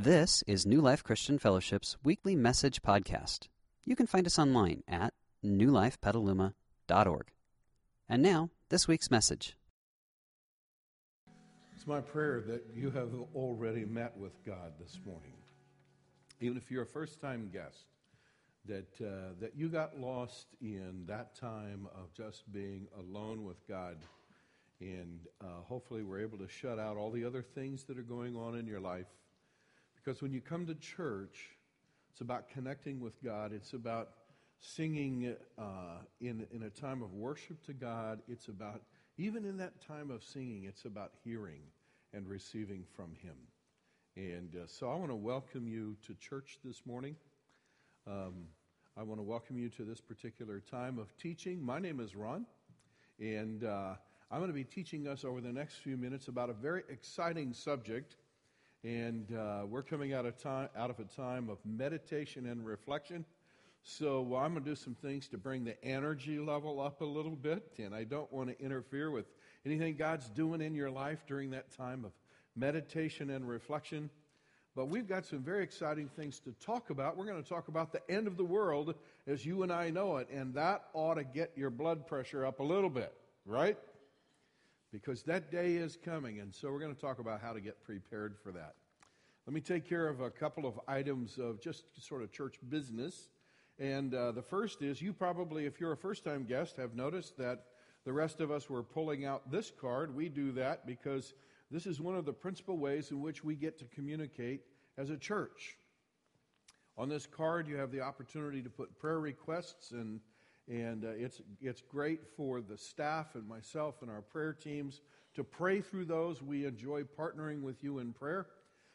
This is New Life Christian Fellowship's weekly message podcast. You can find us online at newlifepetaluma.org. And now, this week's message. It's my prayer that you have already met with God this morning. Even if you're a first time guest, that, uh, that you got lost in that time of just being alone with God. And uh, hopefully, we're able to shut out all the other things that are going on in your life because when you come to church, it's about connecting with God. It's about singing uh, in, in a time of worship to God. It's about, even in that time of singing, it's about hearing and receiving from Him. And uh, so I want to welcome you to church this morning. Um, I want to welcome you to this particular time of teaching. My name is Ron, and uh, I'm going to be teaching us over the next few minutes about a very exciting subject and uh, we're coming out of time out of a time of meditation and reflection. So I'm going to do some things to bring the energy level up a little bit, and I don't want to interfere with anything God's doing in your life during that time of meditation and reflection. But we've got some very exciting things to talk about. We're going to talk about the end of the world as you and I know it, and that ought to get your blood pressure up a little bit, right? Because that day is coming. And so we're going to talk about how to get prepared for that. Let me take care of a couple of items of just sort of church business. And uh, the first is you probably, if you're a first time guest, have noticed that the rest of us were pulling out this card. We do that because this is one of the principal ways in which we get to communicate as a church. On this card, you have the opportunity to put prayer requests and and uh, it's, it's great for the staff and myself and our prayer teams to pray through those. We enjoy partnering with you in prayer.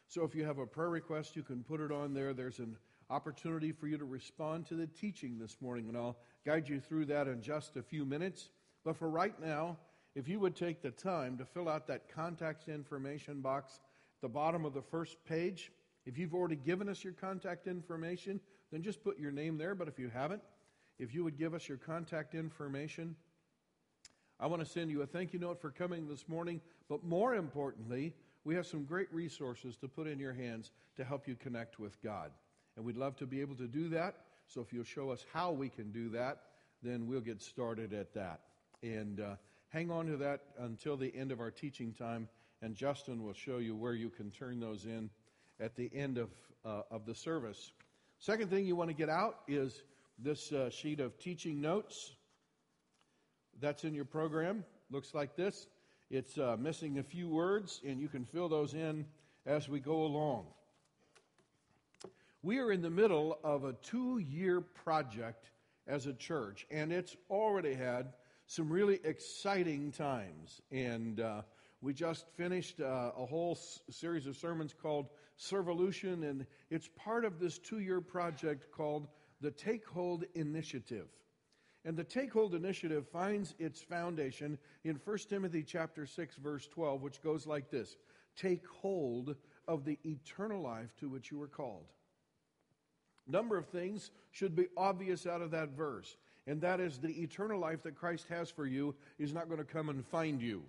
So if you have a prayer request, you can put it on there. There's an opportunity for you to respond to the teaching this morning, and I'll guide you through that in just a few minutes. But for right now, if you would take the time to fill out that contact information box at the bottom of the first page, if you've already given us your contact information, then just put your name there. But if you haven't, if you would give us your contact information. I want to send you a thank you note for coming this morning, but more importantly, we have some great resources to put in your hands to help you connect with God. And we'd love to be able to do that. So if you'll show us how we can do that, then we'll get started at that. And uh, hang on to that until the end of our teaching time, and Justin will show you where you can turn those in at the end of, uh, of the service. Second thing you want to get out is this uh, sheet of teaching notes. That's in your program. Looks like this. It's uh, missing a few words, and you can fill those in as we go along. We are in the middle of a two year project as a church, and it's already had some really exciting times. And uh, we just finished uh, a whole s- series of sermons called Servolution, and it's part of this two year project called the Take Hold Initiative. And the Take Hold Initiative finds its foundation in 1 Timothy chapter 6 verse 12 which goes like this: Take hold of the eternal life to which you were called. Number of things should be obvious out of that verse, and that is the eternal life that Christ has for you is not going to come and find you.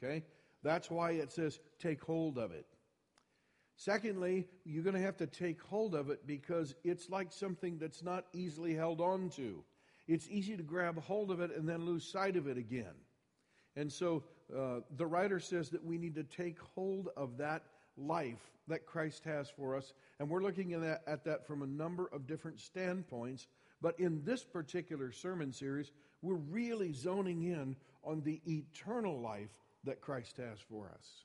Okay? That's why it says take hold of it. Secondly, you're going to have to take hold of it because it's like something that's not easily held on to. It's easy to grab hold of it and then lose sight of it again. And so uh, the writer says that we need to take hold of that life that Christ has for us. And we're looking at that, at that from a number of different standpoints. But in this particular sermon series, we're really zoning in on the eternal life that Christ has for us.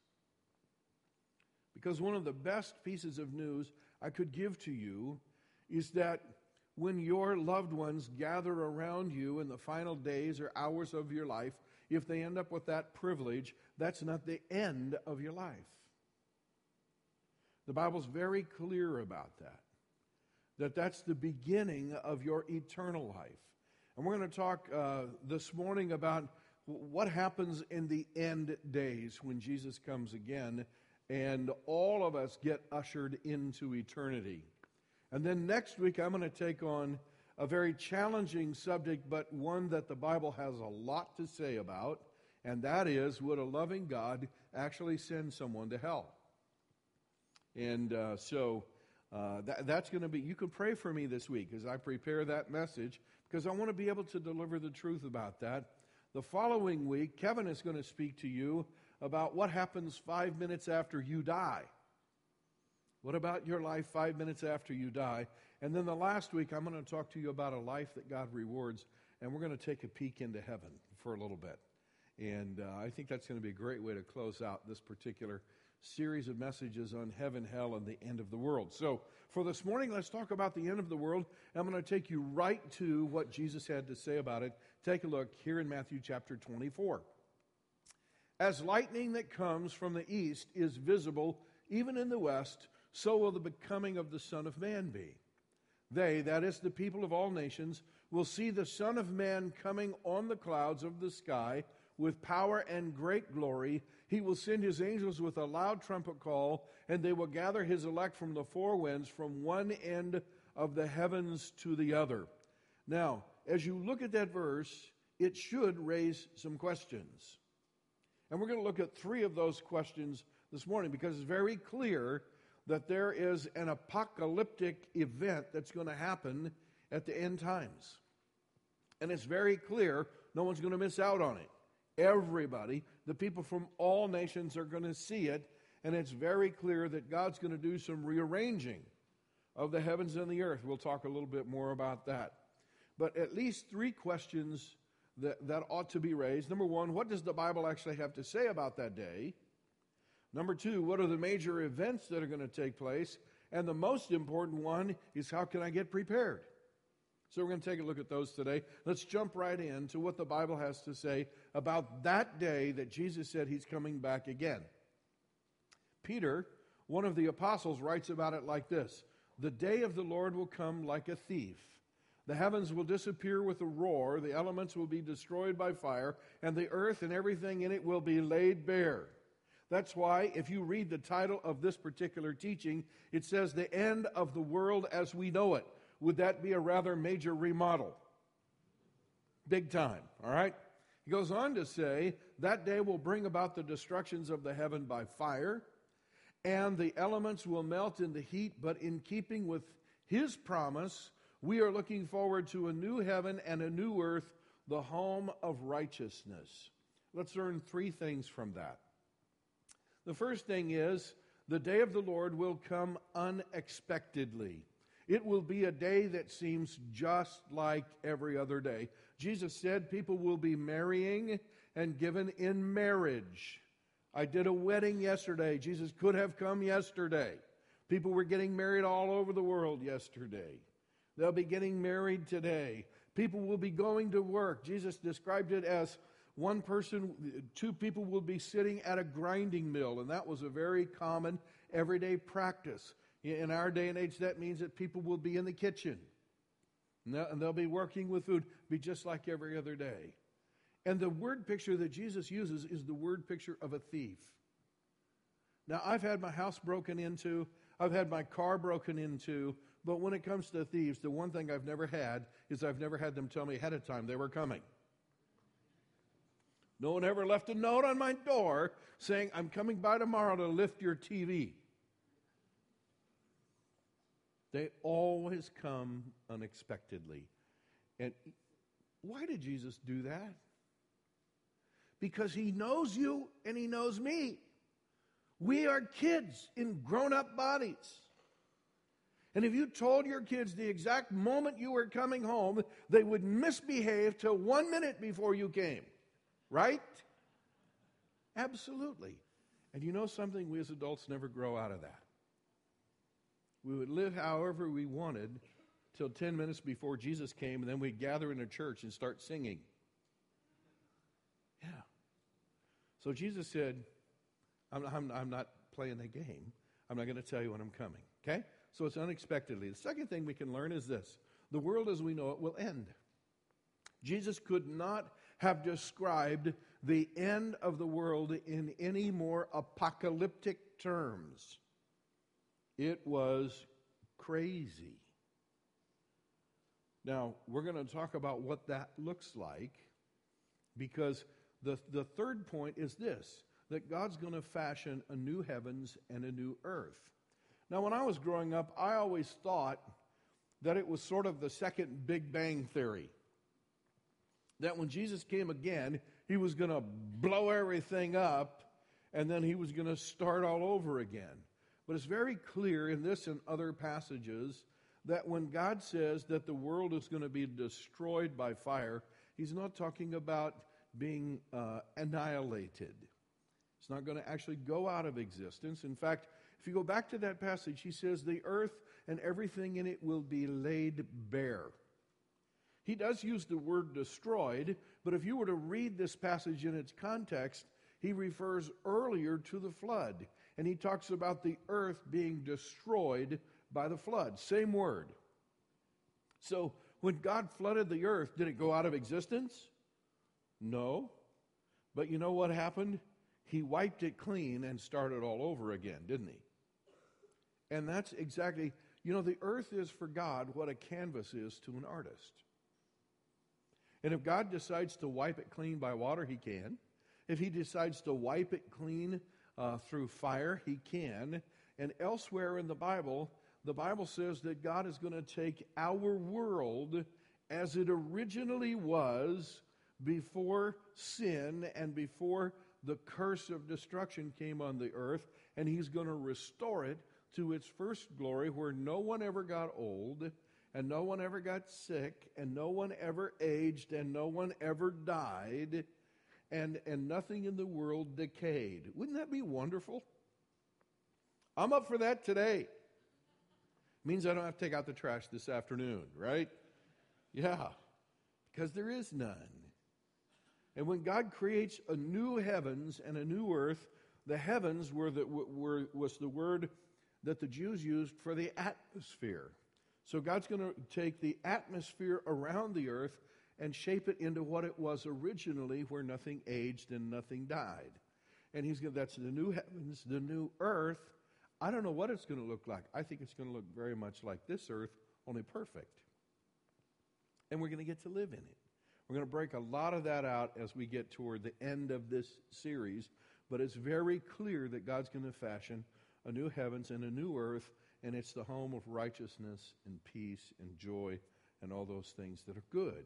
Because one of the best pieces of news I could give to you is that when your loved ones gather around you in the final days or hours of your life, if they end up with that privilege, that's not the end of your life. The Bible's very clear about that. That that's the beginning of your eternal life. And we're going to talk uh, this morning about what happens in the end days when Jesus comes again and all of us get ushered into eternity. And then next week, I'm going to take on a very challenging subject, but one that the Bible has a lot to say about, and that is would a loving God actually send someone to hell? And uh, so uh, that, that's going to be, you can pray for me this week as I prepare that message because I want to be able to deliver the truth about that. The following week, Kevin is going to speak to you about what happens five minutes after you die. What about your life five minutes after you die? And then the last week, I'm going to talk to you about a life that God rewards, and we're going to take a peek into heaven for a little bit. And uh, I think that's going to be a great way to close out this particular series of messages on heaven, hell, and the end of the world. So, for this morning, let's talk about the end of the world. I'm going to take you right to what Jesus had to say about it. Take a look here in Matthew chapter 24. As lightning that comes from the east is visible even in the west, so will the becoming of the Son of Man be. They, that is, the people of all nations, will see the Son of Man coming on the clouds of the sky with power and great glory. He will send his angels with a loud trumpet call, and they will gather his elect from the four winds, from one end of the heavens to the other. Now, as you look at that verse, it should raise some questions. And we're going to look at three of those questions this morning because it's very clear that there is an apocalyptic event that's going to happen at the end times. And it's very clear no one's going to miss out on it. Everybody, the people from all nations are going to see it, and it's very clear that God's going to do some rearranging of the heavens and the earth. We'll talk a little bit more about that. But at least three questions that, that ought to be raised. Number one, what does the Bible actually have to say about that day? Number two, what are the major events that are going to take place? And the most important one is how can I get prepared? So we're going to take a look at those today. Let's jump right in to what the Bible has to say about that day that Jesus said he's coming back again. Peter, one of the apostles, writes about it like this The day of the Lord will come like a thief. The heavens will disappear with a roar, the elements will be destroyed by fire, and the earth and everything in it will be laid bare. That's why, if you read the title of this particular teaching, it says the end of the world as we know it. Would that be a rather major remodel? Big time, all right? He goes on to say, that day will bring about the destructions of the heaven by fire, and the elements will melt in the heat, but in keeping with his promise, we are looking forward to a new heaven and a new earth, the home of righteousness. Let's learn three things from that. The first thing is the day of the Lord will come unexpectedly. It will be a day that seems just like every other day. Jesus said people will be marrying and given in marriage. I did a wedding yesterday. Jesus could have come yesterday. People were getting married all over the world yesterday. They'll be getting married today. People will be going to work. Jesus described it as one person, two people will be sitting at a grinding mill, and that was a very common everyday practice. In our day and age, that means that people will be in the kitchen and they'll be working with food, be just like every other day. And the word picture that Jesus uses is the word picture of a thief. Now, I've had my house broken into, I've had my car broken into, but when it comes to thieves, the one thing I've never had is I've never had them tell me ahead of time they were coming. No one ever left a note on my door saying, I'm coming by tomorrow to lift your TV. They always come unexpectedly. And why did Jesus do that? Because he knows you and he knows me. We are kids in grown up bodies. And if you told your kids the exact moment you were coming home, they would misbehave till one minute before you came. Right? Absolutely. And you know something? We as adults never grow out of that. We would live however we wanted till 10 minutes before Jesus came, and then we'd gather in a church and start singing. Yeah. So Jesus said, I'm, I'm, I'm not playing the game. I'm not going to tell you when I'm coming. Okay? So it's unexpectedly. The second thing we can learn is this the world as we know it will end. Jesus could not have described the end of the world in any more apocalyptic terms. It was crazy. Now, we're going to talk about what that looks like because the, the third point is this that God's going to fashion a new heavens and a new earth. Now, when I was growing up, I always thought that it was sort of the second Big Bang Theory. That when Jesus came again, he was going to blow everything up and then he was going to start all over again. But it's very clear in this and other passages that when God says that the world is going to be destroyed by fire, he's not talking about being uh, annihilated. It's not going to actually go out of existence. In fact, if you go back to that passage, he says, The earth and everything in it will be laid bare. He does use the word destroyed, but if you were to read this passage in its context, he refers earlier to the flood, and he talks about the earth being destroyed by the flood. Same word. So, when God flooded the earth, did it go out of existence? No. But you know what happened? He wiped it clean and started all over again, didn't he? And that's exactly, you know, the earth is for God what a canvas is to an artist. And if God decides to wipe it clean by water, he can. If he decides to wipe it clean uh, through fire, he can. And elsewhere in the Bible, the Bible says that God is going to take our world as it originally was before sin and before the curse of destruction came on the earth, and he's going to restore it to its first glory where no one ever got old and no one ever got sick and no one ever aged and no one ever died and, and nothing in the world decayed. Wouldn't that be wonderful? I'm up for that today. Means I don't have to take out the trash this afternoon, right? Yeah, because there is none. And when God creates a new heavens and a new earth, the heavens were the, were, was the word that the Jews used for the atmosphere. So God's going to take the atmosphere around the earth and shape it into what it was originally, where nothing aged and nothing died. And he's going to, that's the new heavens, the new earth. I don't know what it's going to look like. I think it's going to look very much like this earth, only perfect. And we're going to get to live in it. We're going to break a lot of that out as we get toward the end of this series, but it's very clear that God's going to fashion a new heavens and a new earth, and it's the home of righteousness and peace and joy and all those things that are good.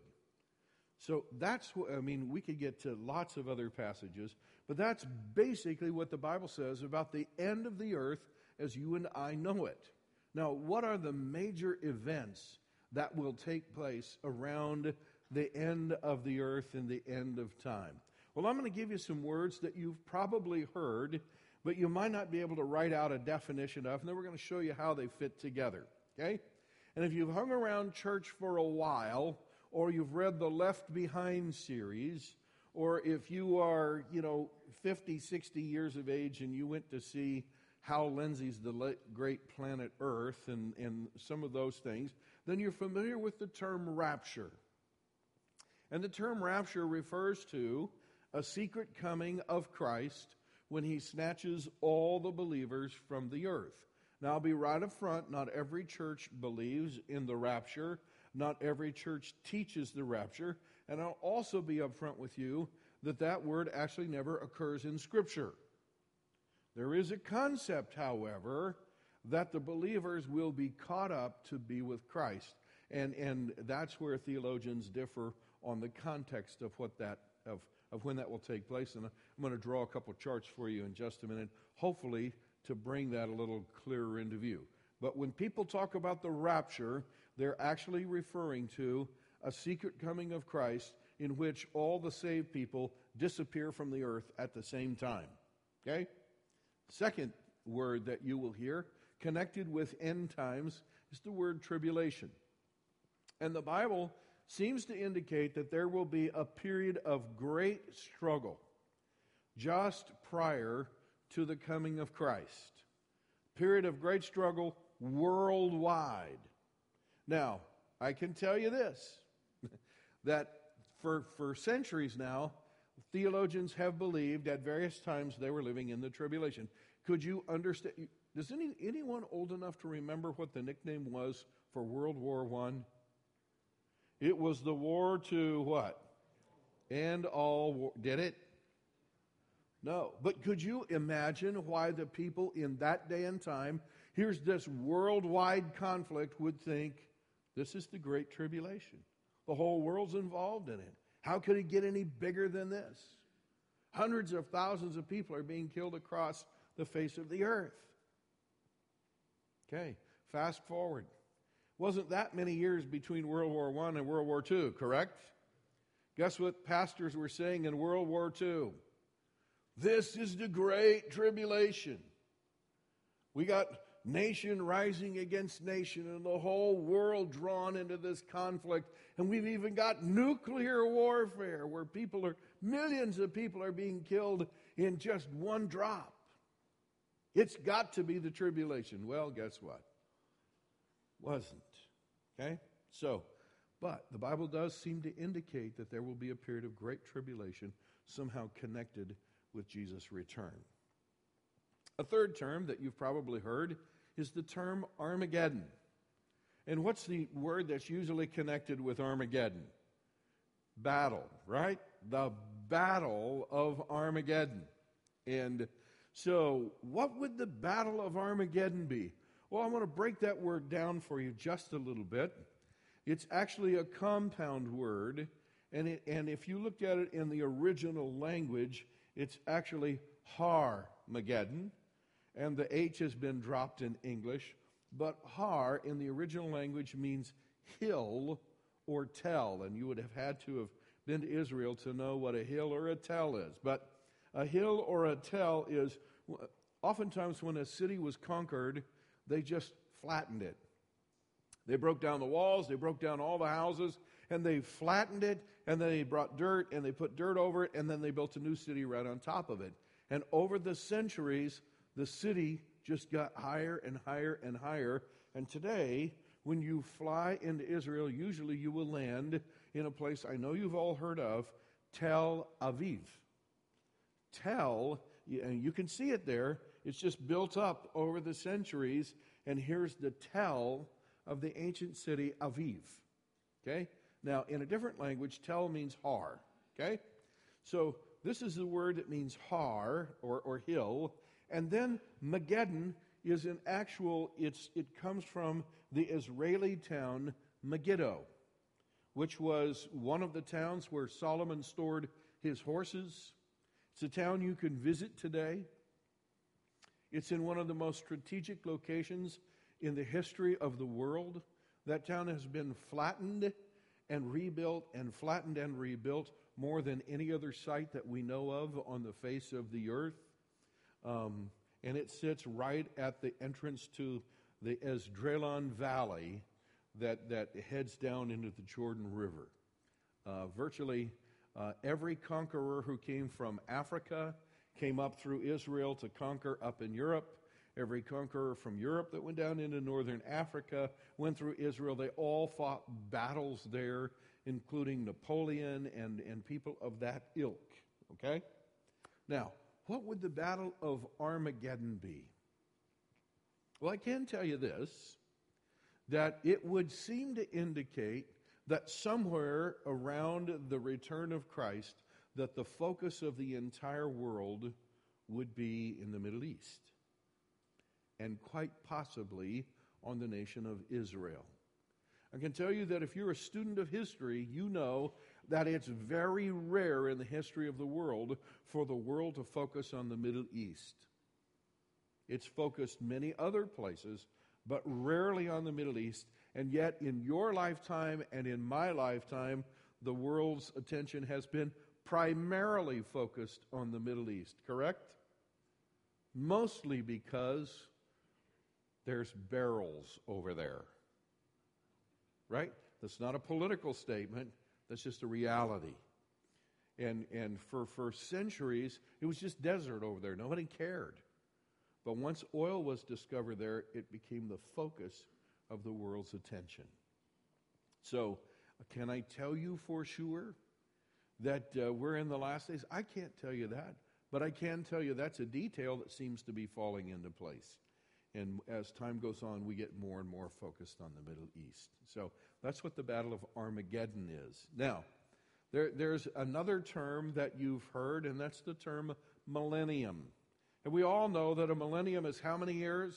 So that's what, I mean, we could get to lots of other passages, but that's basically what the Bible says about the end of the earth as you and I know it. Now, what are the major events that will take place around the end of the earth and the end of time? Well, I'm going to give you some words that you've probably heard, but you might not be able to write out a definition of, and then we're going to show you how they fit together. Okay? And if you've hung around church for a while, or you've read the Left Behind series, or if you are, you know, 50, 60 years of age and you went to see Hal Lindsey's The Great Planet Earth and, and some of those things, then you're familiar with the term rapture. And the term rapture refers to a secret coming of Christ when he snatches all the believers from the earth. Now, I'll be right up front. Not every church believes in the rapture. Not every church teaches the rapture. And I'll also be up front with you that that word actually never occurs in Scripture. There is a concept, however, that the believers will be caught up to be with Christ. And, and that's where theologians differ on the context of what that of, of when that will take place. And I'm going to draw a couple charts for you in just a minute, hopefully to bring that a little clearer into view. But when people talk about the rapture, they're actually referring to a secret coming of Christ in which all the saved people disappear from the earth at the same time. Okay? Second word that you will hear connected with end times is the word tribulation. And the Bible seems to indicate that there will be a period of great struggle just prior to the coming of Christ. Period of great struggle worldwide. Now, I can tell you this that for, for centuries now, theologians have believed at various times they were living in the tribulation. Could you understand? Does any, anyone old enough to remember what the nickname was for World War One? It was the war to what? End all war. Did it? No. But could you imagine why the people in that day and time here's this worldwide conflict, would think this is the Great Tribulation. The whole world's involved in it. How could it get any bigger than this? Hundreds of thousands of people are being killed across the face of the earth. Okay, fast forward. Wasn't that many years between World War I and World War II, correct? Guess what pastors were saying in World War II? This is the great tribulation. We got nation rising against nation and the whole world drawn into this conflict. And we've even got nuclear warfare where people are, millions of people are being killed in just one drop. It's got to be the tribulation. Well, guess what? Wasn't. Okay? So, but the Bible does seem to indicate that there will be a period of great tribulation somehow connected with Jesus' return. A third term that you've probably heard is the term Armageddon. And what's the word that's usually connected with Armageddon? Battle, right? The Battle of Armageddon. And so, what would the Battle of Armageddon be? Well, I want to break that word down for you just a little bit. It's actually a compound word, and, it, and if you looked at it in the original language, it's actually Har Mageddon, and the H has been dropped in English. But Har in the original language means hill or tell, and you would have had to have been to Israel to know what a hill or a tell is. But a hill or a tell is oftentimes when a city was conquered, they just flattened it. They broke down the walls, they broke down all the houses, and they flattened it, and then they brought dirt and they put dirt over it, and then they built a new city right on top of it. And over the centuries, the city just got higher and higher and higher. And today, when you fly into Israel, usually you will land in a place I know you've all heard of, Tel Aviv. Tel, and you can see it there, it's just built up over the centuries. And here's the tell of the ancient city of Aviv. Okay? Now, in a different language, Tel means har. Okay? So this is the word that means har or, or hill. And then Mageddon is an actual, it's, it comes from the Israeli town Megiddo, which was one of the towns where Solomon stored his horses. It's a town you can visit today. It's in one of the most strategic locations in the history of the world. That town has been flattened and rebuilt and flattened and rebuilt more than any other site that we know of on the face of the earth. Um, and it sits right at the entrance to the Esdraelon Valley that, that heads down into the Jordan River. Uh, virtually uh, every conqueror who came from Africa came up through Israel to conquer up in Europe. Every conqueror from Europe that went down into northern Africa went through Israel. They all fought battles there, including Napoleon and, and people of that ilk. Okay? Now, what would the Battle of Armageddon be? Well, I can tell you this that it would seem to indicate that somewhere around the return of Christ that the focus of the entire world would be in the Middle East and quite possibly on the nation of Israel. I can tell you that if you're a student of history, you know that it's very rare in the history of the world for the world to focus on the Middle East. It's focused many other places, but rarely on the Middle East. And yet, in your lifetime and in my lifetime, the world's attention has been primarily focused on the Middle East, correct? Mostly because there's barrels over there. Right? That's not a political statement. That's just a reality. And, and for, for centuries, it was just desert over there. Nobody cared. But once oil was discovered there, it became the focus of the world's attention. So, can I tell you for sure that uh, we're in the last days? I can't tell you that, but I can tell you that's a detail that seems to be falling into place. And as time goes on, we get more and more focused on the Middle East. So that's what the Battle of Armageddon is. Now, there, there's another term that you've heard, and that's the term millennium. And we all know that a millennium is how many years?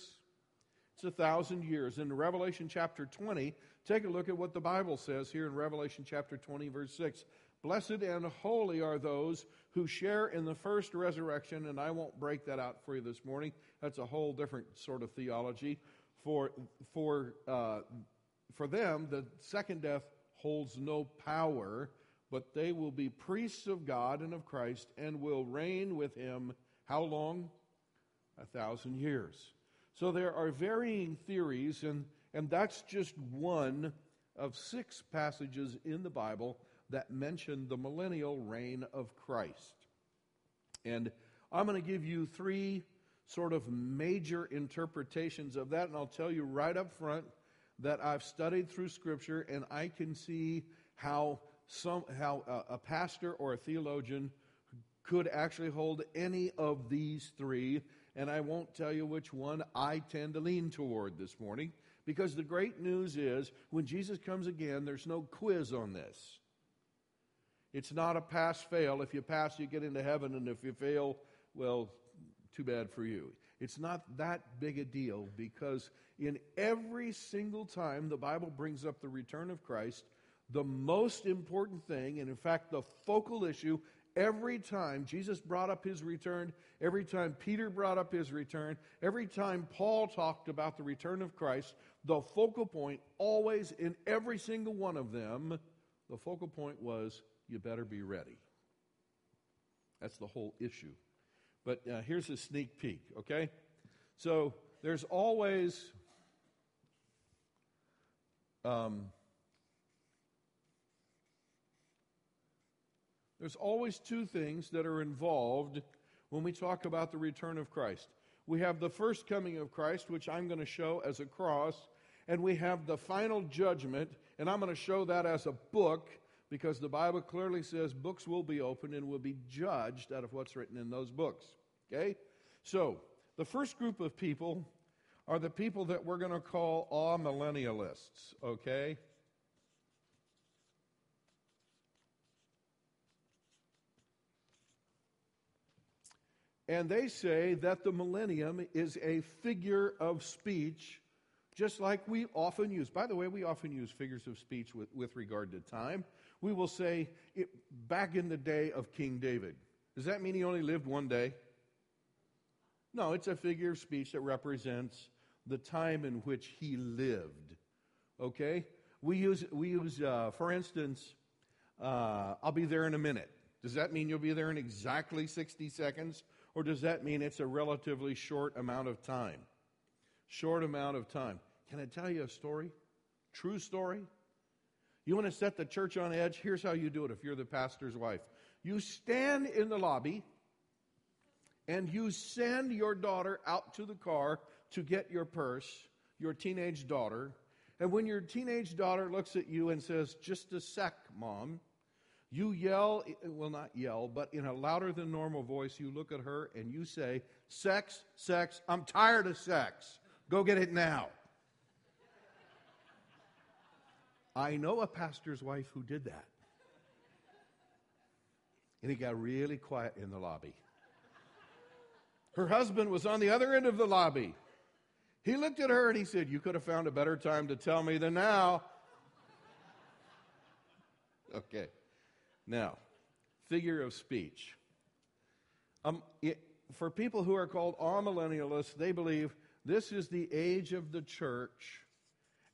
It's a thousand years. In Revelation chapter 20, take a look at what the Bible says here in Revelation chapter 20, verse 6. Blessed and holy are those who share in the first resurrection, and I won't break that out for you this morning. That's a whole different sort of theology. For, for, uh, for them, the second death holds no power, but they will be priests of God and of Christ and will reign with him how long? A thousand years. So there are varying theories, and, and that's just one of six passages in the Bible that mention the millennial reign of Christ. And I'm going to give you three sort of major interpretations of that, and I'll tell you right up front that I've studied through Scripture, and I can see how some how a pastor or a theologian could actually hold any of these three and I won't tell you which one I tend to lean toward this morning because the great news is when Jesus comes again, there's no quiz on this. It's not a pass fail. If you pass, you get into heaven, and if you fail, well, too bad for you. It's not that big a deal because in every single time the Bible brings up the return of Christ, the most important thing, and in fact, the focal issue, Every time Jesus brought up his return, every time Peter brought up his return, every time Paul talked about the return of Christ, the focal point, always in every single one of them, the focal point was you better be ready. That's the whole issue. But uh, here's a sneak peek, okay? So there's always um, There's always two things that are involved when we talk about the return of Christ. We have the first coming of Christ, which I'm going to show as a cross, and we have the final judgment, and I'm going to show that as a book because the Bible clearly says books will be opened and will be judged out of what's written in those books. Okay? So, the first group of people are the people that we're going to call amillennialists, okay? And they say that the millennium is a figure of speech, just like we often use. By the way, we often use figures of speech with, with regard to time. We will say, it, back in the day of King David. Does that mean he only lived one day? No, it's a figure of speech that represents the time in which he lived. Okay? We use, we use uh, for instance, uh, I'll be there in a minute. Does that mean you'll be there in exactly 60 seconds? Or does that mean it's a relatively short amount of time? Short amount of time. Can I tell you a story? True story? You want to set the church on edge? Here's how you do it if you're the pastor's wife. You stand in the lobby and you send your daughter out to the car to get your purse, your teenage daughter. And when your teenage daughter looks at you and says, Just a sec, mom, you yell, well, not yell, but in a louder than normal voice, you look at her and you say, Sex, sex, I'm tired of sex. Go get it now. I know a pastor's wife who did that. And he got really quiet in the lobby. Her husband was on the other end of the lobby. He looked at her and he said, You could have found a better time to tell me than now. Okay. Now, figure of speech. Um, it, for people who are called amillennialists, they believe this is the age of the church,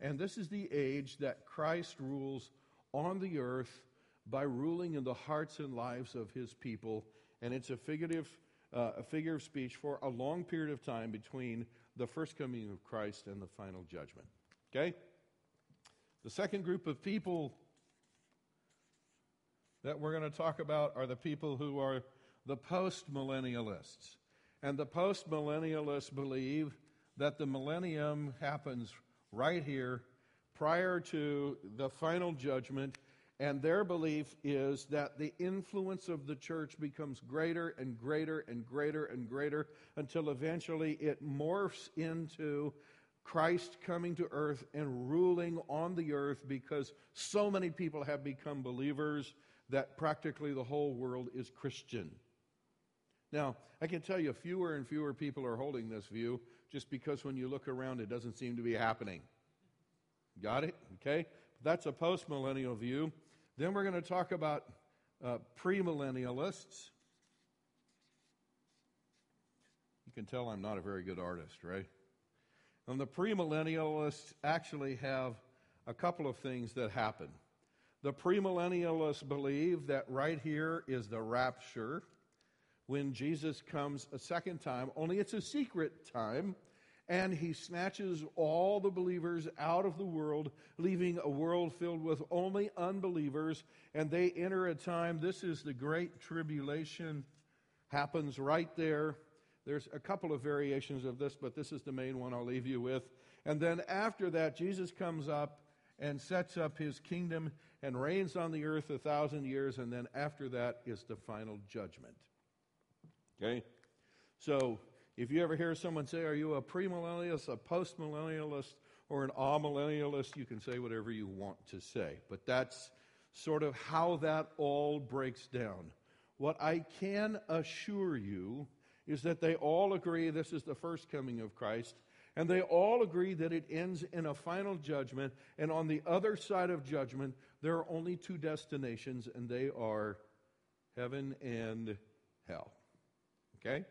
and this is the age that Christ rules on the earth by ruling in the hearts and lives of his people. And it's a figurative, uh, a figure of speech for a long period of time between the first coming of Christ and the final judgment. Okay? The second group of people that we're going to talk about are the people who are the post millennialists. And the post millennialists believe that the millennium happens right here prior to the final judgment. And their belief is that the influence of the church becomes greater and greater and greater and greater until eventually it morphs into Christ coming to earth and ruling on the earth because so many people have become believers that practically the whole world is Christian. Now, I can tell you fewer and fewer people are holding this view just because when you look around it doesn't seem to be happening. Got it? Okay? That's a postmillennial view. Then we're going to talk about uh, premillennialists. You can tell I'm not a very good artist, right? And the premillennialists actually have a couple of things that happen. The premillennialists believe that right here is the rapture when Jesus comes a second time, only it's a secret time, and he snatches all the believers out of the world, leaving a world filled with only unbelievers, and they enter a time. This is the great tribulation, happens right there. There's a couple of variations of this, but this is the main one I'll leave you with. And then after that, Jesus comes up and sets up his kingdom and reigns on the earth a thousand years, and then after that is the final judgment. Okay? So, if you ever hear someone say, Are you a premillennialist, a postmillennialist, or an amillennialist? You can say whatever you want to say. But that's sort of how that all breaks down. What I can assure you is that they all agree this is the first coming of Christ, and they all agree that it ends in a final judgment, and on the other side of judgment, there are only two destinations, and they are heaven and hell. Okay?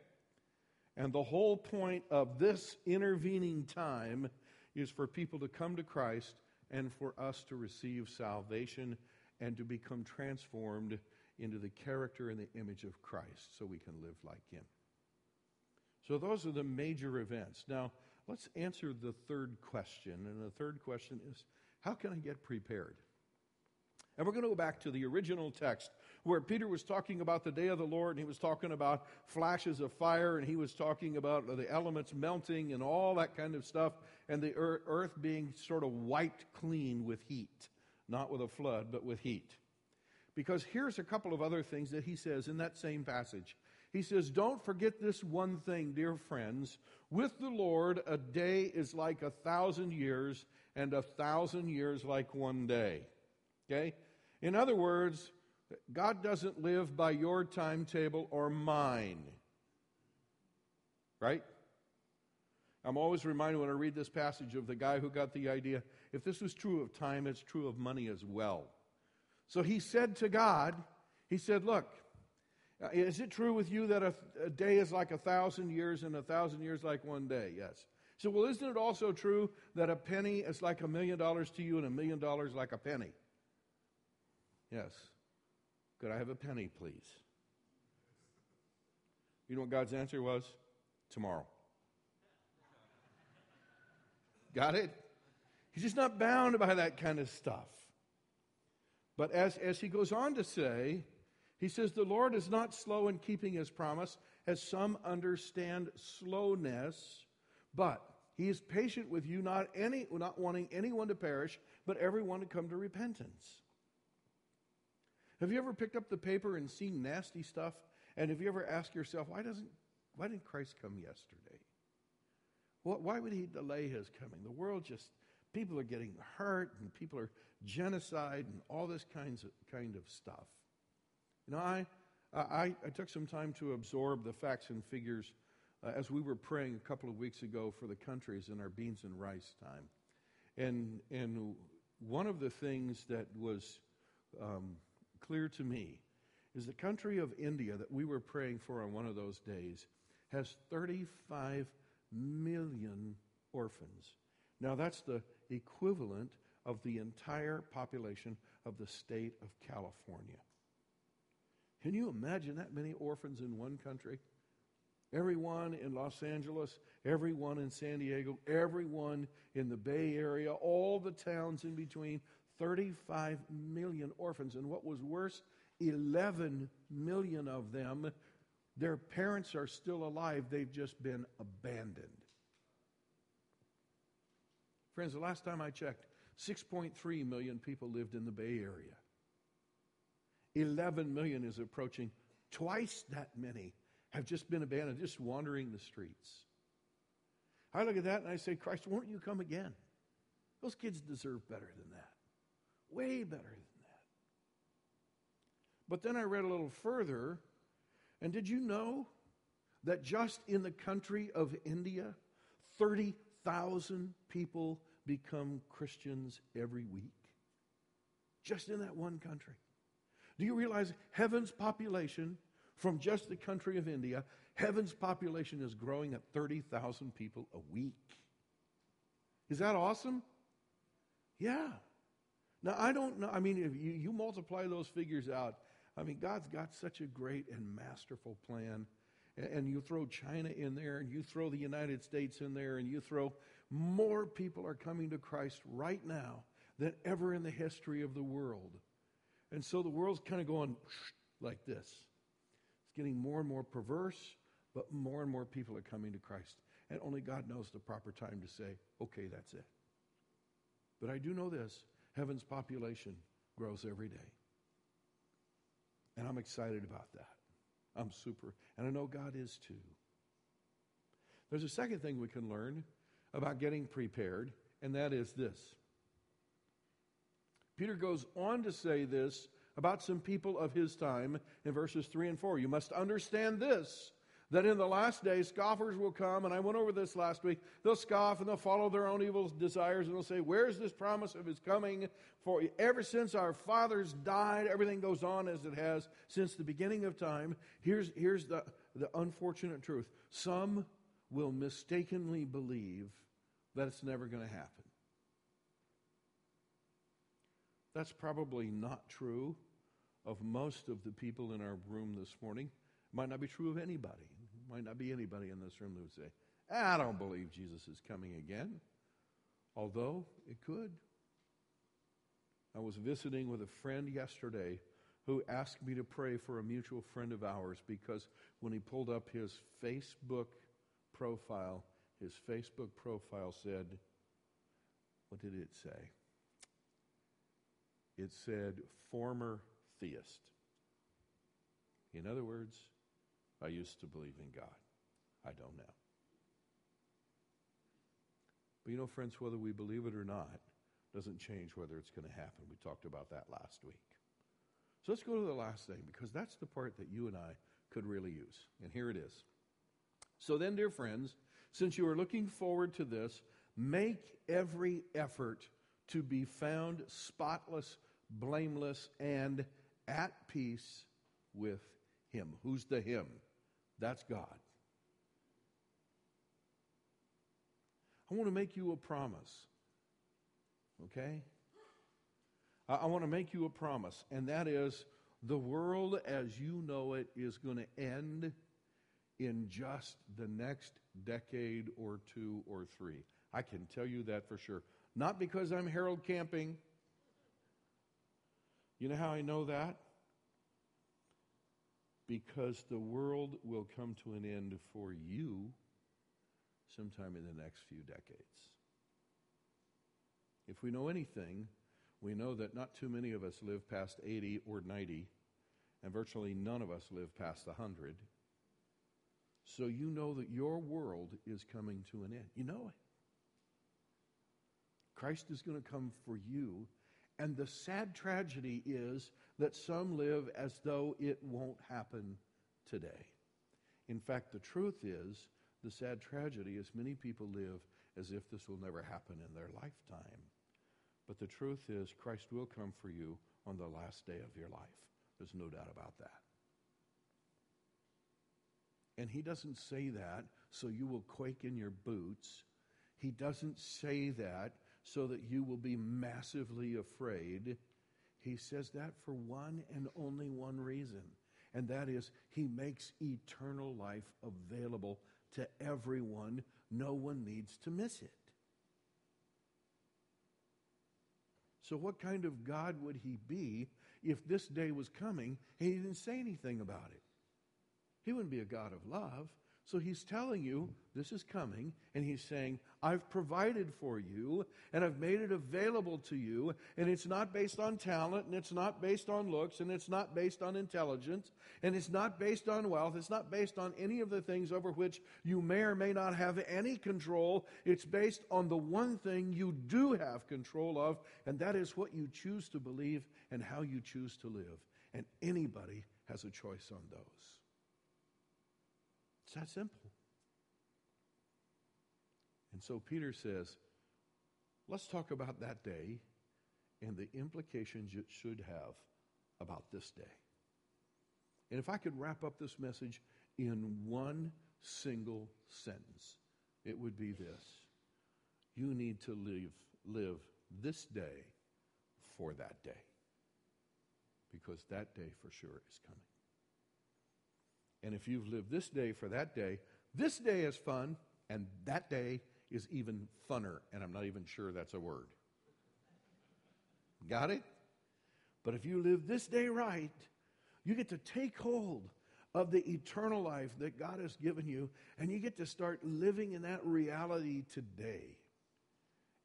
And the whole point of this intervening time is for people to come to Christ and for us to receive salvation and to become transformed into the character and the image of Christ so we can live like Him. So, those are the major events. Now, let's answer the third question. And the third question is how can I get prepared? And we're going to go back to the original text where Peter was talking about the day of the Lord, and he was talking about flashes of fire, and he was talking about the elements melting and all that kind of stuff, and the earth being sort of wiped clean with heat. Not with a flood, but with heat. Because here's a couple of other things that he says in that same passage. He says, Don't forget this one thing, dear friends. With the Lord, a day is like a thousand years, and a thousand years like one day. Okay? In other words, God doesn't live by your timetable or mine. Right? I'm always reminded when I read this passage of the guy who got the idea if this was true of time, it's true of money as well. So he said to God, He said, Look, uh, is it true with you that a, a day is like a thousand years and a thousand years like one day? Yes. So, well, isn't it also true that a penny is like a million dollars to you and a million dollars like a penny? Yes. Could I have a penny, please? You know what God's answer was? Tomorrow. Got it? He's just not bound by that kind of stuff. But as, as he goes on to say, he says, The Lord is not slow in keeping his promise, as some understand slowness, but he is patient with you, not, any, not wanting anyone to perish, but everyone to come to repentance. Have you ever picked up the paper and seen nasty stuff? And have you ever asked yourself, why, doesn't, why didn't Christ come yesterday? Why would he delay his coming? The world just, people are getting hurt and people are genocide and all this kinds of, kind of stuff. You know, I, I, I took some time to absorb the facts and figures uh, as we were praying a couple of weeks ago for the countries in our beans and rice time. And, and one of the things that was um, clear to me is the country of India that we were praying for on one of those days has 35 million orphans. Now, that's the equivalent of the entire population of the state of California. Can you imagine that many orphans in one country? Everyone in Los Angeles, everyone in San Diego, everyone in the Bay Area, all the towns in between, 35 million orphans. And what was worse, 11 million of them, their parents are still alive. They've just been abandoned. Friends, the last time I checked, 6.3 million people lived in the Bay Area. 11 million is approaching. Twice that many have just been abandoned, just wandering the streets. I look at that and I say, Christ, won't you come again? Those kids deserve better than that. Way better than that. But then I read a little further, and did you know that just in the country of India, 30,000 people become Christians every week. Just in that one country. Do you realize heaven's population from just the country of India, heaven's population is growing at 30,000 people a week? Is that awesome? Yeah. Now, I don't know. I mean, if you, you multiply those figures out, I mean, God's got such a great and masterful plan. And, and you throw China in there, and you throw the United States in there, and you throw more people are coming to Christ right now than ever in the history of the world. And so the world's kind of going like this. It's getting more and more perverse, but more and more people are coming to Christ. And only God knows the proper time to say, okay, that's it. But I do know this heaven's population grows every day. And I'm excited about that. I'm super. And I know God is too. There's a second thing we can learn about getting prepared, and that is this. Peter goes on to say this about some people of his time in verses 3 and 4. You must understand this that in the last days scoffers will come, and I went over this last week. They'll scoff and they'll follow their own evil desires, and they'll say, Where's this promise of his coming? For ever since our fathers died, everything goes on as it has since the beginning of time. Here's, here's the, the unfortunate truth some will mistakenly believe that it's never going to happen. That's probably not true of most of the people in our room this morning. It might not be true of anybody. Might not be anybody in this room that would say, I don't believe Jesus is coming again. Although it could. I was visiting with a friend yesterday who asked me to pray for a mutual friend of ours because when he pulled up his Facebook profile, his Facebook profile said, What did it say? It said, former theist. In other words, I used to believe in God. I don't now. But you know, friends, whether we believe it or not doesn't change whether it's going to happen. We talked about that last week. So let's go to the last thing because that's the part that you and I could really use. And here it is. So then, dear friends, since you are looking forward to this, make every effort to be found spotless, blameless, and at peace with Him. Who's the Him? That's God. I want to make you a promise. Okay? I, want to make you a promise, and that is the world as you know it is going to end in just the next decade or two or three. I can tell you that for sure. Not because I'm Harold Camping. You know how I know that? Because the world will come to an end for you sometime in the next few decades. If we know anything, we know that not too many of us live past 80 or 90, and virtually none of us live past 100. So you know that your world is coming to an end. You know it. Christ is going to come for you. And the sad tragedy is that some live as though it won't happen today. In fact, the truth is, the sad tragedy is many people live as if this will never happen in their lifetime. But the truth is, Christ will come for you on the last day of your life. There's no doubt about that. And he doesn't say that so you will quake in your boots. He doesn't say that so that you will be massively afraid. He says that for one and only one reason, and that is he makes eternal life available to everyone. No one needs to miss it. So, what kind of God would he be if this day was coming he didn't say anything about it? He wouldn't be a God of love. So he's telling you this is coming, and he's saying, I've provided for you, and I've made it available to you, and it's not based on talent, and it's not based on looks, and it's not based on intelligence, and it's not based on wealth, it's not based on any of the things over which you may or may not have any control. It's based on the one thing you do have control of, and that is what you choose to believe and how you choose to live. And anybody has a choice on those. It's that simple. And so Peter says, let's talk about that day and the implications it should have about this day. And if I could wrap up this message in one single sentence, it would be this You need to live, live this day for that day. Because that day for sure is coming. And if you've lived this day for that day, this day is fun, and that day is even funner. And I'm not even sure that's a word. Got it? But if you live this day right, you get to take hold of the eternal life that God has given you, and you get to start living in that reality today.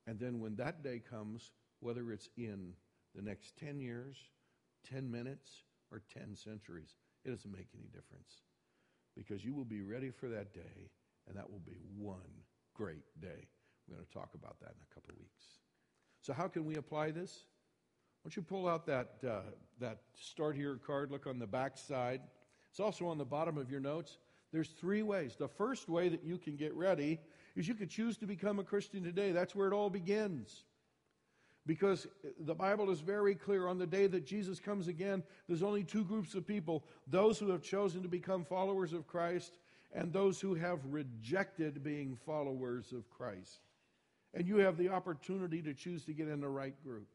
And then when that day comes, whether it's in the next 10 years, 10 minutes, or 10 centuries, it doesn't make any difference. Because you will be ready for that day, and that will be one great day. We're going to talk about that in a couple of weeks. So, how can we apply this? Why don't you pull out that, uh, that start here card? Look on the back side. It's also on the bottom of your notes. There's three ways. The first way that you can get ready is you could choose to become a Christian today. That's where it all begins. Because the Bible is very clear on the day that Jesus comes again, there's only two groups of people those who have chosen to become followers of Christ and those who have rejected being followers of Christ. And you have the opportunity to choose to get in the right group.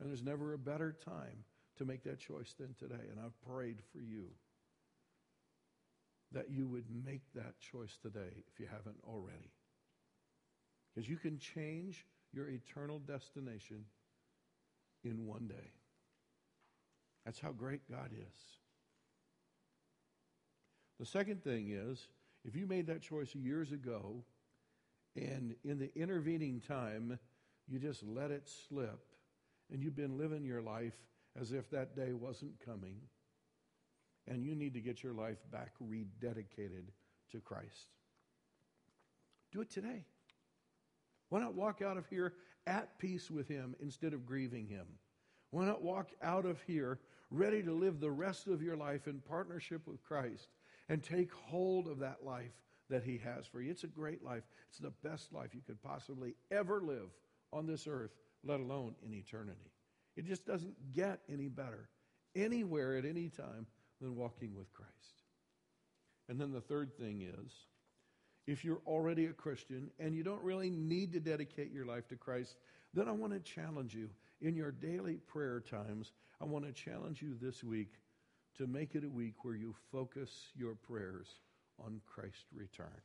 And there's never a better time to make that choice than today. And I've prayed for you that you would make that choice today if you haven't already. Because you can change your eternal destination in one day. That's how great God is. The second thing is if you made that choice years ago and in the intervening time you just let it slip and you've been living your life as if that day wasn't coming, and you need to get your life back rededicated to Christ. Do it today. Why not walk out of here at peace with Him instead of grieving Him? Why not walk out of here ready to live the rest of your life in partnership with Christ and take hold of that life that He has for you? It's a great life. It's the best life you could possibly ever live on this earth, let alone in eternity. It just doesn't get any better anywhere at any time than walking with Christ. And then the third thing is if you're already a Christian and you don't really need to dedicate your life to Christ, then I want to challenge you in your daily prayer times. I want to challenge you this week to make it a week where you focus your prayers on Christ's return.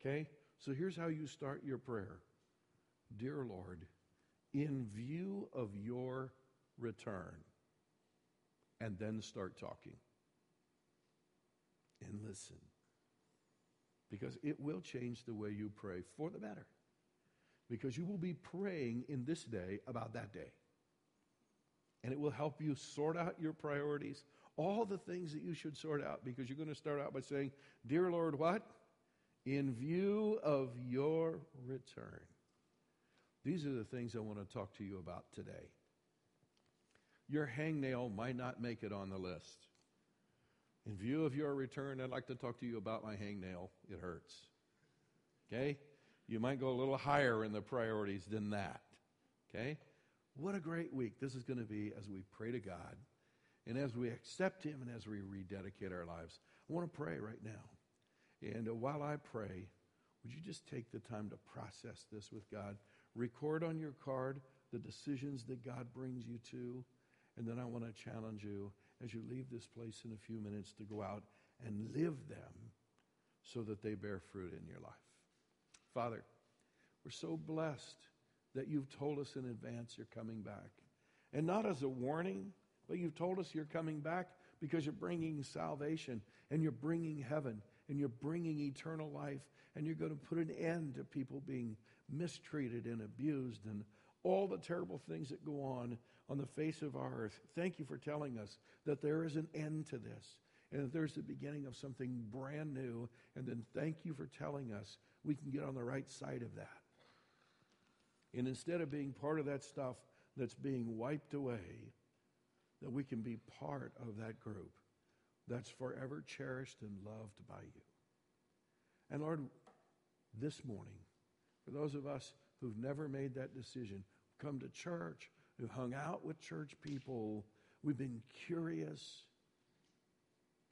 Okay? So here's how you start your prayer Dear Lord, in view of your return, and then start talking and listen because it will change the way you pray for the better. Because you will be praying in this day about that day. And it will help you sort out your priorities, all the things that you should sort out, because you're going to start out by saying, Dear Lord, what? In view of your return. These are the things I want to talk to you about today. Your hangnail might not make it on the list. In view of your return, I'd like to talk to you about my hangnail. It hurts. Okay? You might go a little higher in the priorities than that. Okay? What a great week this is going to be as we pray to God and as we accept Him and as we rededicate our lives. I want to pray right now. And uh, while I pray, would you just take the time to process this with God? Record on your card the decisions that God brings you to. And then I want to challenge you as you leave this place in a few minutes to go out and live them so that they bear fruit in your life. Father, we're so blessed that you've told us in advance you're coming back. And not as a warning, but you've told us you're coming back because you're bringing salvation and you're bringing heaven and you're bringing eternal life and you're going to put an end to people being mistreated and abused and all the terrible things that go on on the face of our earth. Thank you for telling us that there is an end to this and that there's the beginning of something brand new. And then thank you for telling us we can get on the right side of that. And instead of being part of that stuff that's being wiped away, that we can be part of that group that's forever cherished and loved by you. And Lord, this morning, for those of us who've never made that decision, come to church, who've hung out with church people, we've been curious,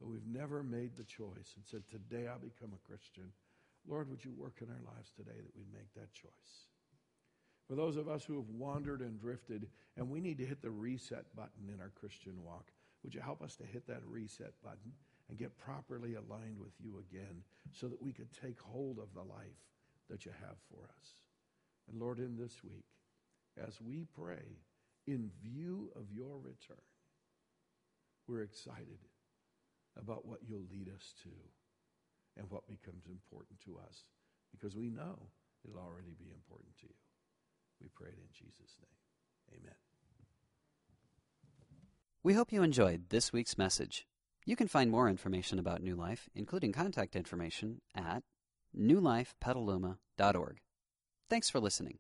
but we've never made the choice and said, Today I'll become a Christian. Lord, would you work in our lives today that we make that choice? For those of us who have wandered and drifted, and we need to hit the reset button in our Christian walk, would you help us to hit that reset button and get properly aligned with you again so that we could take hold of the life that you have for us? And Lord, in this week, as we pray in view of your return, we're excited about what you'll lead us to and what becomes important to us because we know it'll already be important to you. We pray it in Jesus' name. Amen. We hope you enjoyed this week's message. You can find more information about New Life, including contact information, at newlifepetaluma.org. Thanks for listening.